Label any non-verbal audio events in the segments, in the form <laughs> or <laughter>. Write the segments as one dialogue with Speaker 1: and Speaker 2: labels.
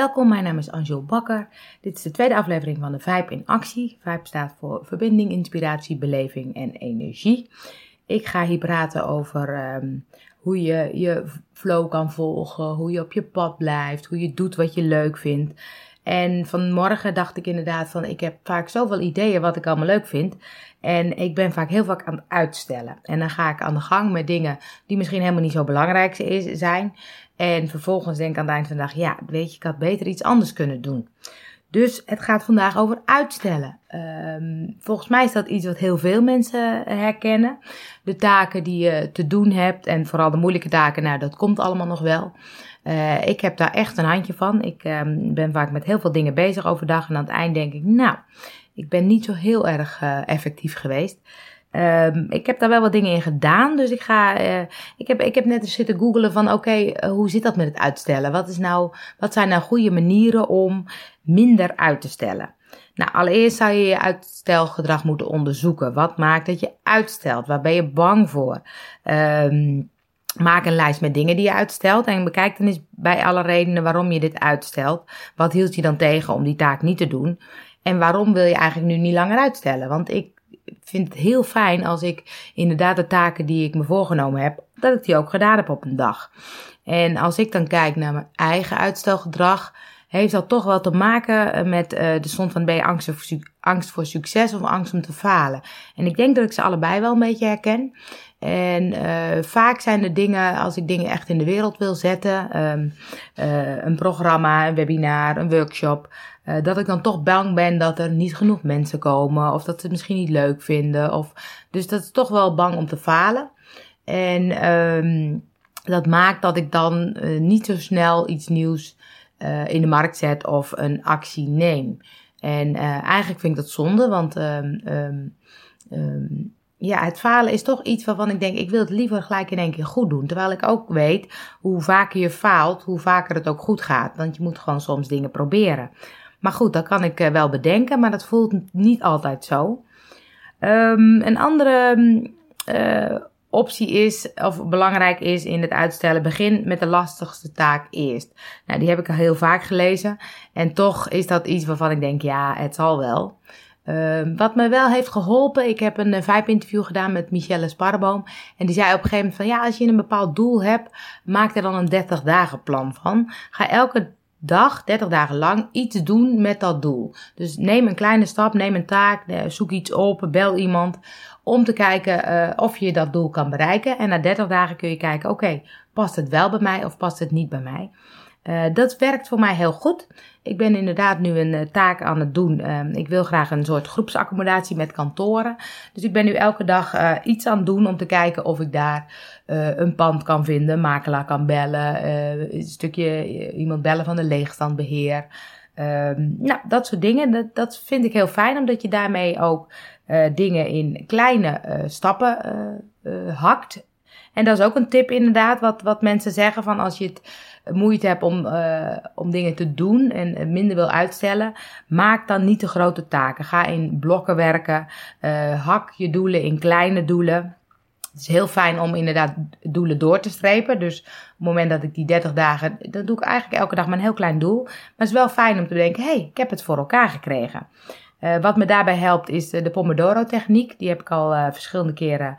Speaker 1: Welkom, mijn naam is Angel Bakker. Dit is de tweede aflevering van de Vibe in Actie. Vibe staat voor verbinding, inspiratie, beleving en energie. Ik ga hier praten over ehm, hoe je je flow kan volgen, hoe je op je pad blijft, hoe je doet wat je leuk vindt. En vanmorgen dacht ik inderdaad van, ik heb vaak zoveel ideeën wat ik allemaal leuk vind. En ik ben vaak heel vaak aan het uitstellen. En dan ga ik aan de gang met dingen die misschien helemaal niet zo belangrijk zijn. En vervolgens denk ik aan het eind van de dag, ja, weet je, ik had beter iets anders kunnen doen. Dus het gaat vandaag over uitstellen. Um, volgens mij is dat iets wat heel veel mensen herkennen. De taken die je te doen hebt en vooral de moeilijke taken, nou, dat komt allemaal nog wel. Uh, ik heb daar echt een handje van. Ik um, ben vaak met heel veel dingen bezig overdag en aan het eind denk ik, nou, ik ben niet zo heel erg uh, effectief geweest. Um, ik heb daar wel wat dingen in gedaan. Dus ik ga. Uh, ik, heb, ik heb net eens zitten googelen van oké, uh, hoe zit dat met het uitstellen? Wat, is nou, wat zijn nou goede manieren om minder uit te stellen? Nou, allereerst zou je je uitstelgedrag moeten onderzoeken. Wat maakt dat je uitstelt? Waar ben je bang voor? Um, maak een lijst met dingen die je uitstelt en bekijk dan eens bij alle redenen waarom je dit uitstelt. Wat hield je dan tegen om die taak niet te doen? En waarom wil je eigenlijk nu niet langer uitstellen? Want ik vind het heel fijn als ik inderdaad de taken die ik me voorgenomen heb, dat ik die ook gedaan heb op een dag. En als ik dan kijk naar mijn eigen uitstelgedrag, heeft dat toch wel te maken met uh, de stond van ben angst voor succes of angst om te falen. En ik denk dat ik ze allebei wel een beetje herken. En uh, vaak zijn er dingen, als ik dingen echt in de wereld wil zetten, um, uh, een programma, een webinar, een workshop, uh, dat ik dan toch bang ben dat er niet genoeg mensen komen of dat ze het misschien niet leuk vinden. Of, dus dat is toch wel bang om te falen. En um, dat maakt dat ik dan niet zo snel iets nieuws in de markt zet of een actie neem. En eigenlijk vind ik dat zonde, want um, ja, het falen is toch iets waarvan ik denk, ik wil het liever gelijk in één keer goed doen. Terwijl ik ook weet, hoe vaker je faalt, hoe vaker het ook goed gaat. Want je moet gewoon soms dingen proberen. Maar goed, dat kan ik eh, wel bedenken, maar dat voelt niet altijd zo. Um, een andere uh, optie is, of belangrijk is in het uitstellen, begin met de lastigste taak eerst. Nou, die heb ik al heel vaak gelezen. En toch is dat iets waarvan ik denk, ja, het zal wel. Uh, wat me wel heeft geholpen, ik heb een uh, Vibe-interview gedaan met Michelle Sparboom. En die zei op een gegeven moment van, ja, als je een bepaald doel hebt, maak er dan een 30 dagen plan van. Ga elke dag, 30 dagen lang, iets doen met dat doel. Dus neem een kleine stap, neem een taak, uh, zoek iets op, bel iemand. Om te kijken uh, of je dat doel kan bereiken. En na 30 dagen kun je kijken, oké, past het wel bij mij of past het niet bij mij? Uh, dat werkt voor mij heel goed. Ik ben inderdaad nu een uh, taak aan het doen. Uh, ik wil graag een soort groepsaccommodatie met kantoren. Dus ik ben nu elke dag uh, iets aan het doen om te kijken of ik daar een pand kan vinden, makelaar kan bellen, een stukje iemand bellen van de leegstandbeheer. Ehm, nou, dat soort dingen. Dat, dat vind ik heel fijn, omdat je daarmee ook dingen in kleine stappen hakt. En dat is ook een tip inderdaad, wat, wat mensen zeggen van als je het moeite hebt om, uh, om dingen te doen en minder wil uitstellen, maak dan niet te grote taken. Ga in blokken werken, uh, hak je doelen in kleine doelen. Het is heel fijn om inderdaad doelen door te strepen. Dus op het moment dat ik die 30 dagen, dan doe ik eigenlijk elke dag maar een heel klein doel. Maar het is wel fijn om te denken, hé, hey, ik heb het voor elkaar gekregen. Uh, wat me daarbij helpt is de Pomodoro-techniek. Die heb ik al uh, verschillende keren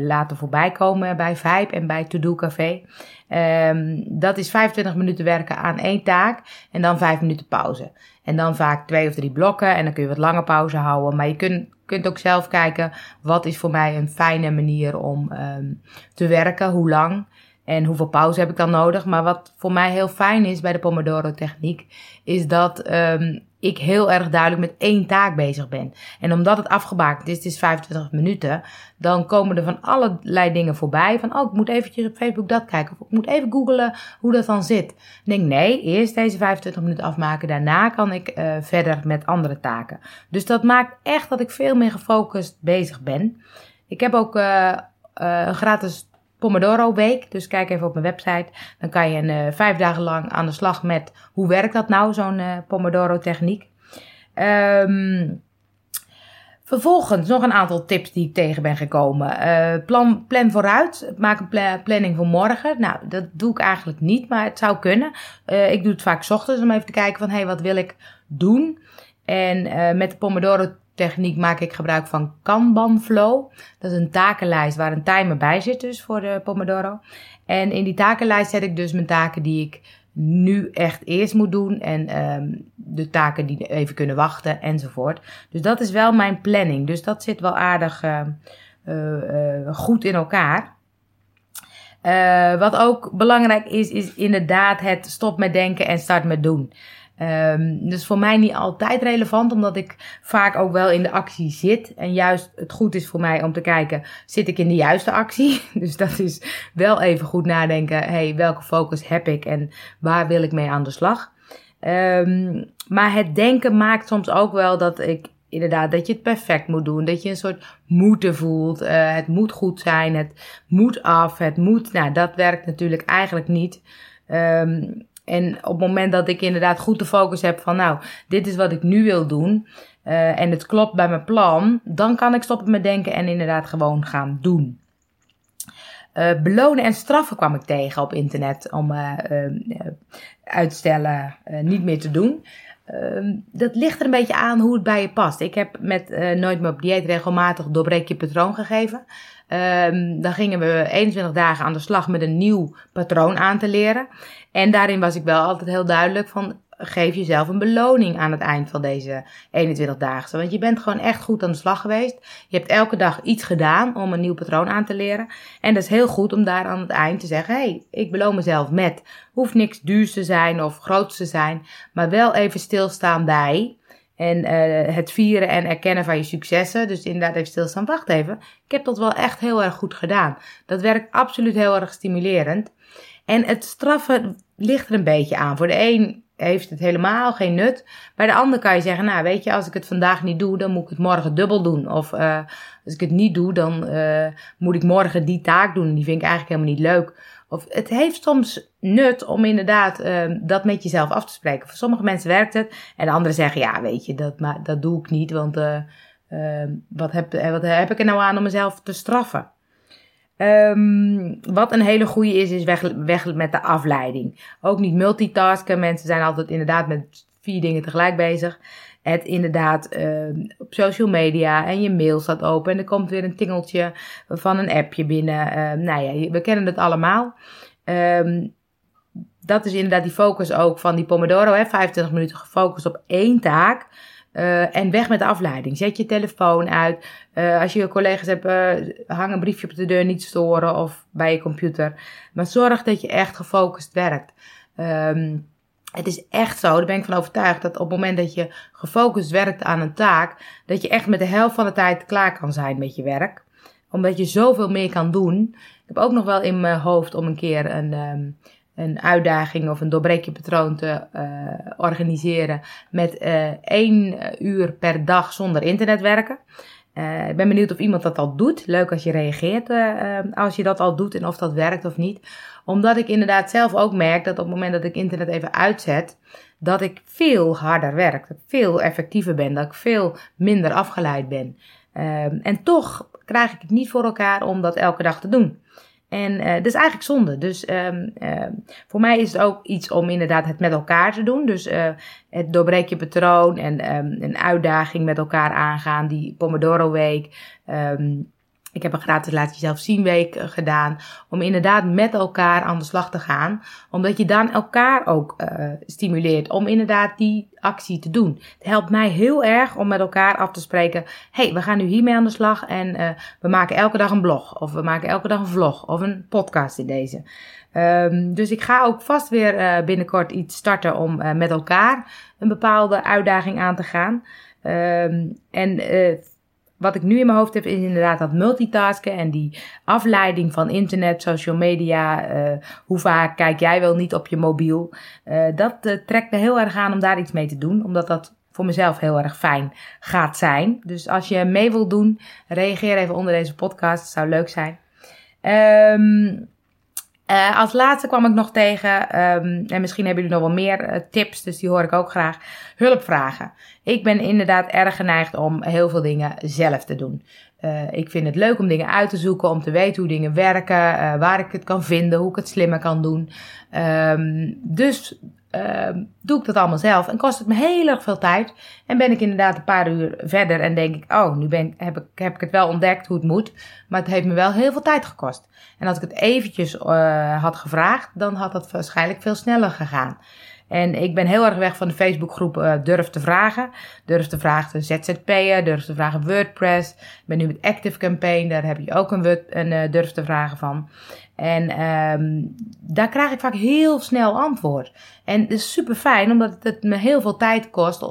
Speaker 1: laten voorbij komen bij Vibe en bij To Do Café. Um, dat is 25 minuten werken aan één taak en dan 5 minuten pauze. En dan vaak twee of drie blokken en dan kun je wat langer pauze houden. Maar je kunt, kunt ook zelf kijken wat is voor mij een fijne manier om um, te werken, hoe lang. En hoeveel pauze heb ik dan nodig? Maar wat voor mij heel fijn is bij de Pomodoro-techniek, is dat um, ik heel erg duidelijk met één taak bezig ben. En omdat het afgebakend is, het is 25 minuten, dan komen er van allerlei dingen voorbij. Van, oh, ik moet eventjes op Facebook dat kijken. Of ik moet even googlen hoe dat dan zit. Dan denk nee, eerst deze 25 minuten afmaken. Daarna kan ik uh, verder met andere taken. Dus dat maakt echt dat ik veel meer gefocust bezig ben. Ik heb ook uh, uh, een gratis Pomodoro week. Dus kijk even op mijn website. Dan kan je een, uh, vijf dagen lang aan de slag met hoe werkt dat nou, zo'n uh, Pomodoro techniek. Um, Vervolgens nog een aantal tips die ik tegen ben gekomen. Uh, plan, plan vooruit. Maak een planning voor morgen. Nou, dat doe ik eigenlijk niet, maar het zou kunnen. Ik doe het vaak ochtends om even te kijken van, hé, hey, wat wil ik doen? En met de Pomodoro techniek maak ik gebruik van Kanban Flow. Dat is een takenlijst waar een timer bij zit dus voor de Pomodoro. En in die takenlijst zet ik dus mijn taken die ik nu echt eerst moet doen en um, de taken die even kunnen wachten enzovoort. Dus dat is wel mijn planning. Dus dat zit wel aardig uh, uh, goed in elkaar. Uh, wat ook belangrijk is, is inderdaad het stop met denken en start met doen. Um, dus voor mij niet altijd relevant, omdat ik vaak ook wel in de actie zit. En juist het goed is voor mij om te kijken, zit ik in de juiste actie? <laughs> Dus dat is wel even goed nadenken, hey, welke focus heb ik en waar wil ik mee aan de slag? Um, maar het denken maakt soms ook wel dat ik inderdaad, dat je het perfect moet doen. Dat je een soort moeten voelt. Uh, het moet goed zijn. Het moet af. Het moet. Nou, dat werkt natuurlijk eigenlijk niet. Um, en op het moment dat ik inderdaad goed de focus heb van, nou, dit is wat ik nu wil doen. Uh, en het klopt bij mijn plan. Dan kan ik stoppen met denken en inderdaad gewoon gaan doen. Uh, belonen en straffen kwam ik tegen op internet om uh, uitstellen niet meer te doen. Ehm, dat ligt er een beetje aan hoe het bij je past. Ik heb met Nooit meer op dieet regelmatig doorbreek je patroon gegeven. Um, dan gingen we 21 dagen aan de slag met een nieuw patroon aan te leren. En daarin was ik wel altijd heel duidelijk van geef jezelf een beloning aan het eind van deze 21 dagen. Want je bent gewoon echt goed aan de slag geweest. Je hebt elke dag iets gedaan om een nieuw patroon aan te leren. En dat is heel goed om daar aan het eind te zeggen: hé, hey, ik beloon mezelf met. Hoeft niks duurs te zijn of groots te zijn, maar wel even stilstaan bij. En uh, het vieren en erkennen van je successen. Dus inderdaad even stilstaan. Wacht even. Ik heb dat wel echt heel erg goed gedaan. Dat werkt absoluut heel erg stimulerend. En het straffen ligt er een beetje aan. Voor de een heeft het helemaal geen nut. Bij de ander kan je zeggen, nou weet je, als ik het vandaag niet doe, dan moet ik het morgen dubbel doen. Of uh, als ik het niet doe, dan uh, moet ik morgen die taak doen. Die vind ik eigenlijk helemaal niet leuk. Of het heeft soms nut om inderdaad uh, dat met jezelf af te spreken. Voor sommige mensen werkt het. En de anderen zeggen, ja weet je, dat, maar, dat doe ik niet. Want wat, heb, wat heb ik er nou aan om mezelf te straffen? Um, wat een hele goede is, is weg met de afleiding. Ook niet multitasken. Mensen zijn altijd inderdaad met vier dingen tegelijk bezig. Het inderdaad uh, op social media en je mail staat open en er komt weer een tingeltje van een appje binnen. Uh, nou ja, we kennen het allemaal. Um, dat is inderdaad die focus ook van die Pomodoro. Hè, 25 minuten gefocust op één taak. Uh, en weg met de afleiding. Zet je telefoon uit. Als je collega's hebt, hang een briefje op de deur, niet storen of bij je computer. Maar zorg dat je echt gefocust werkt. Um, het is echt zo, daar ben ik van overtuigd, dat op het moment dat je gefocust werkt aan een taak, dat je echt met de helft van de tijd klaar kan zijn met je werk. Omdat je zoveel meer kan doen. Ik heb ook nog wel in mijn hoofd om een keer een, um, een uitdaging of een doorbreekje patroon te uh, organiseren met uh, één uur per dag zonder internet werken. Uh, ik ben benieuwd of iemand dat al doet. Leuk als je reageert uh, als je dat al doet en of dat werkt of niet. Omdat ik inderdaad zelf ook merk dat op het moment dat ik internet even uitzet, dat ik veel harder werk. Dat ik veel effectiever ben. Dat ik veel minder afgeleid ben. Uh, en toch krijg ik het niet voor elkaar om dat elke dag te doen. En uh, dat is eigenlijk zonde. Dus um, uh, voor mij is het ook iets om inderdaad het met elkaar te doen. Dus uh, het doorbreek je patroon en um, een uitdaging met elkaar aangaan. Die Pomodoro Week. Um, ik heb een gratis laat jezelf zien week eh, gedaan. Om inderdaad met elkaar aan de slag te gaan. Omdat je dan elkaar ook uh, stimuleert om inderdaad die actie te doen. Het helpt mij heel erg om met elkaar af te spreken. hey, we gaan nu hiermee aan de slag. En uh, we maken elke dag een blog. Of we maken elke dag een vlog. Of een podcast in deze. Um, dus ik ga ook vast weer uh, binnenkort iets starten om met elkaar een bepaalde uitdaging aan te gaan. Um, en wat ik nu in mijn hoofd heb, is inderdaad dat multitasken en die afleiding van internet, social media. Uh, hoe vaak kijk jij wel niet op je mobiel? Uh, dat uh, trekt me heel erg aan om daar iets mee te doen, omdat dat voor mezelf heel erg fijn gaat zijn. Dus als je mee wilt doen, reageer even onder deze podcast. Dat zou leuk zijn. Um, Uh, als laatste kwam ik nog tegen, um, en misschien hebben jullie nog wel meer uh, tips, dus die hoor ik ook graag, hulpvragen. Ik ben inderdaad erg geneigd om heel veel dingen zelf te doen. Uh, ik vind het leuk om dingen uit te zoeken, om te weten hoe dingen werken, waar ik het kan vinden, hoe ik het slimmer kan doen. Um, dus uh, doe ik dat allemaal zelf en kost het me heel erg veel tijd. En ben ik inderdaad een paar uur verder en denk ik, oh, nu ben, heb, ik, heb ik het wel ontdekt hoe het moet. Maar het heeft me wel heel veel tijd gekost. En als ik het eventjes uh, had gevraagd, dan had dat waarschijnlijk veel sneller gegaan. En ik ben heel erg weg van de Facebookgroep uh, Durf te Vragen. Durf te vragen ZZP'er, Durf te vragen WordPress. Ik ben nu met Active Campaign, daar heb je ook een, een uh, Durf te Vragen van. En um, daar krijg ik vaak heel snel antwoord. En dat is super fijn, omdat het me heel veel tijd kost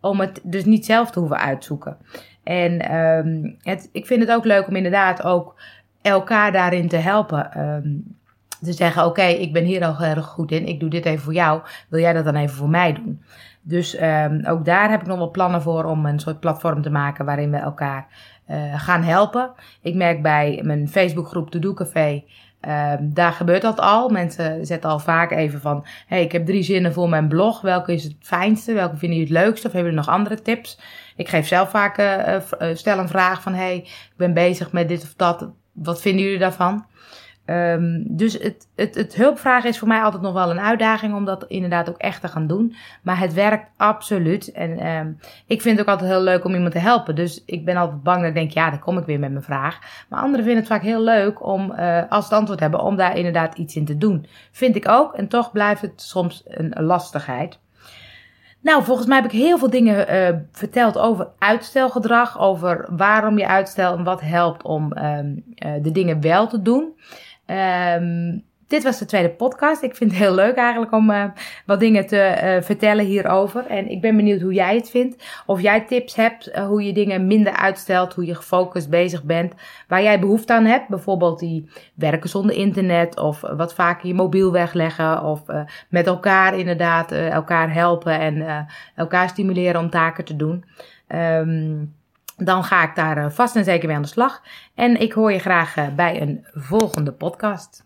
Speaker 1: om het dus niet zelf te hoeven uitzoeken. En um, het, ik vind het ook leuk om inderdaad ook elkaar daarin te helpen. Um, te zeggen, oké, ik ben hier al heel erg goed in, ik doe dit even voor jou, wil jij dat dan even voor mij doen? Dus um, ook daar heb ik nog wel plannen voor om een soort platform te maken waarin we elkaar uh, gaan helpen. Ik merk bij mijn Facebookgroep To Do Café, um, daar gebeurt dat al. Mensen zetten al vaak even van, hey, ik heb drie zinnen voor mijn blog, welke is het fijnste, welke vinden jullie het leukste of hebben jullie nog andere tips? Ik geef zelf vaak, uh, stel een vraag van, hey, ik ben bezig met dit of dat, wat vinden jullie daarvan? Um, dus het, het, het hulpvragen is voor mij altijd nog wel een uitdaging om dat inderdaad ook echt te gaan doen. Maar het werkt absoluut. En um, ik vind het ook altijd heel leuk om iemand te helpen. Dus ik ben altijd bang dat ik denk, ja, dan kom ik weer met mijn vraag. Maar anderen vinden het vaak heel leuk om, uh, als het antwoord hebben, om daar inderdaad iets in te doen. Vind ik ook. En toch blijft het soms een lastigheid. Nou, volgens mij heb ik heel veel dingen uh, verteld over uitstelgedrag, over waarom je uitstelt en wat helpt om um, de dingen wel te doen. Um, dit was de tweede podcast. Ik vind het heel leuk eigenlijk om uh, wat dingen te uh, vertellen hierover. En ik ben benieuwd hoe jij het vindt. Of jij tips hebt uh, hoe je dingen minder uitstelt. Hoe je gefocust bezig bent. Waar jij behoefte aan hebt. Bijvoorbeeld die werken zonder internet. Of wat vaker je mobiel wegleggen. Of met elkaar inderdaad elkaar helpen. En elkaar stimuleren om taken te doen. Um, dan ga ik daar eh, vast en zeker mee aan de slag. En ik hoor je graag eh, bij een volgende podcast.